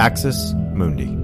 Axis Mundi.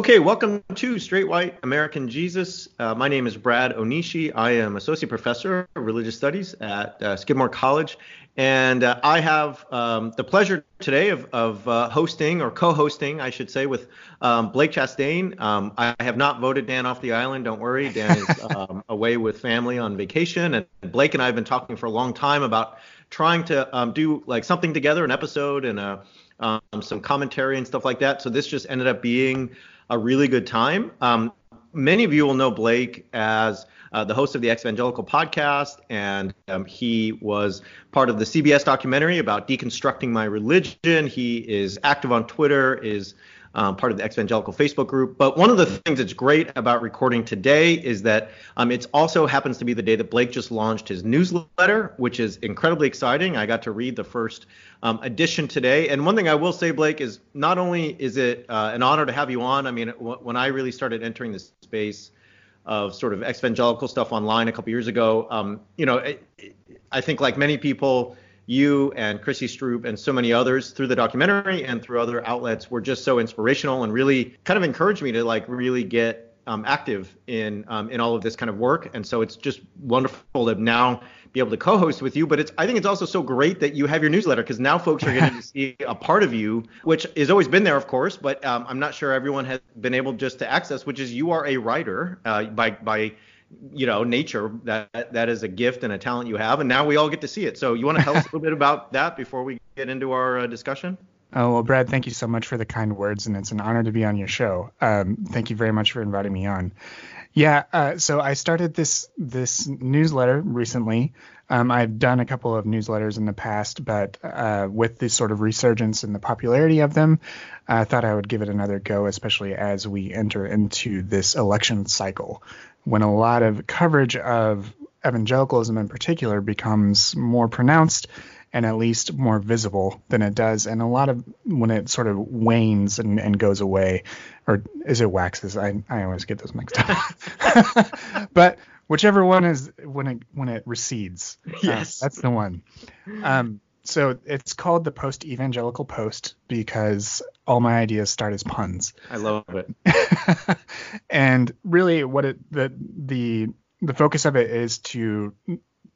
Okay, welcome to Straight White American Jesus. Uh, my name is Brad Onishi. I am Associate Professor of Religious Studies at uh, Skidmore College. And uh, I have um, the pleasure today of, of uh, hosting, or co hosting, I should say, with um, Blake Chastain. Um, I have not voted Dan off the island. Don't worry. Dan is um, away with family on vacation. And Blake and I have been talking for a long time about trying to um, do like something together, an episode and a, um, some commentary and stuff like that. So this just ended up being a really good time. Um, many of you will know Blake as uh, the host of the Exvangelical podcast, and um, he was part of the CBS documentary about deconstructing my religion. He is active on Twitter, is um, part of the Exvangelical Facebook group. But one of the things that's great about recording today is that um, it also happens to be the day that Blake just launched his newsletter, which is incredibly exciting. I got to read the first um, edition today. And one thing I will say, Blake, is not only is it uh, an honor to have you on. I mean, w- when I really started entering this space of sort of evangelical stuff online a couple years ago, um, you know, it, it, I think like many people you and Chrissy Stroop and so many others through the documentary and through other outlets were just so inspirational and really kind of encouraged me to like really get um, active in um, in all of this kind of work. And so it's just wonderful to now be able to co-host with you. But it's I think it's also so great that you have your newsletter because now folks are getting to see a part of you, which has always been there, of course, but um, I'm not sure everyone has been able just to access, which is you are a writer uh, by by you know nature that that is a gift and a talent you have and now we all get to see it. So you want to tell us a little bit about that before we get into our uh, discussion oh well brad thank you so much for the kind words and it's an honor to be on your show. Um, thank you very much for inviting me on. Yeah uh, so i started this this newsletter recently. Um, I've done a couple of newsletters in the past, but uh, with this sort of resurgence and the popularity of them, I thought I would give it another go, especially as we enter into this election cycle when a lot of coverage of evangelicalism in particular becomes more pronounced and at least more visible than it does and a lot of when it sort of wanes and, and goes away or is it waxes i, I always get those mixed up but whichever one is when it when it recedes yes uh, that's the one um, so it's called the post evangelical post because all my ideas start as puns. I love it. and really what it the the the focus of it is to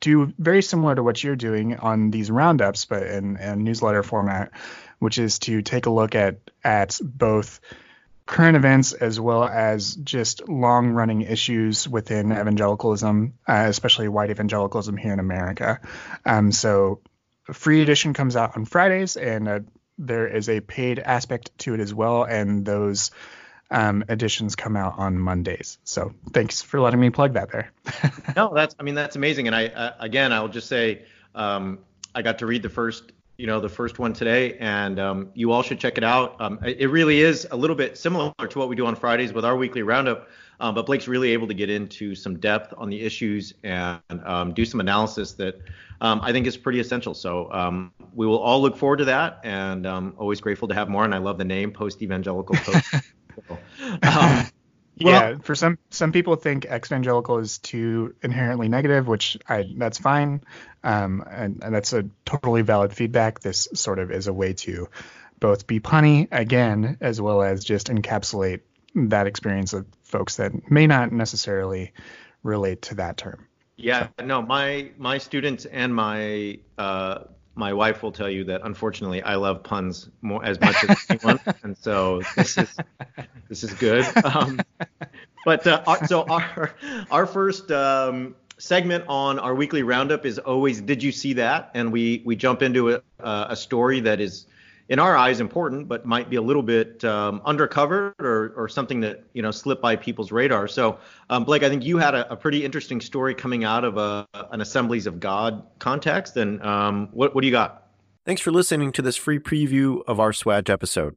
do very similar to what you're doing on these roundups but in newsletter format which is to take a look at at both current events as well as just long running issues within evangelicalism, uh, especially white evangelicalism here in America. Um, so free edition comes out on Fridays, and uh, there is a paid aspect to it as well. And those um, editions come out on Mondays. So thanks for letting me plug that there. no, that's I mean that's amazing. And I uh, again I'll just say um, I got to read the first you know the first one today, and um, you all should check it out. Um, it really is a little bit similar to what we do on Fridays with our weekly roundup. Um, but Blake's really able to get into some depth on the issues and um, do some analysis that um, I think is pretty essential. So um, we will all look forward to that, and um, always grateful to have more. And I love the name Post Evangelical Post. So, um, yeah, for some some people think evangelical is too inherently negative, which I that's fine, um, and, and that's a totally valid feedback. This sort of is a way to both be punny again, as well as just encapsulate that experience of folks that may not necessarily relate to that term. Yeah, no, my my students and my uh, my wife will tell you that unfortunately I love puns more as much as anyone, and so this is this is good. Um, but uh, our, so our our first um, segment on our weekly roundup is always did you see that, and we we jump into a, a story that is in our eyes important, but might be a little bit um, undercovered or, or something that you know slipped by people's radar. So, um, Blake, I think you had a, a, pretty interesting story coming out of a, an Assemblies of God context, and um, what what do you got? Thanks for listening to this free preview of our SWAJ episode.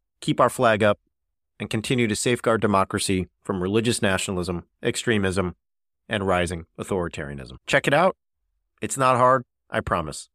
keep our flag up and continue to safeguard democracy from religious nationalism, extremism, and rising authoritarianism. Check it out. It's not hard, I promise.